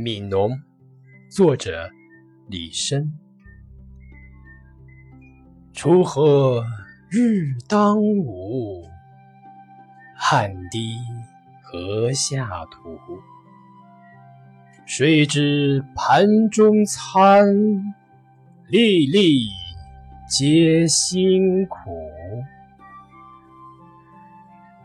悯农作者李绅。锄禾日当午汗滴禾下土。谁知盘中餐粒粒皆辛苦。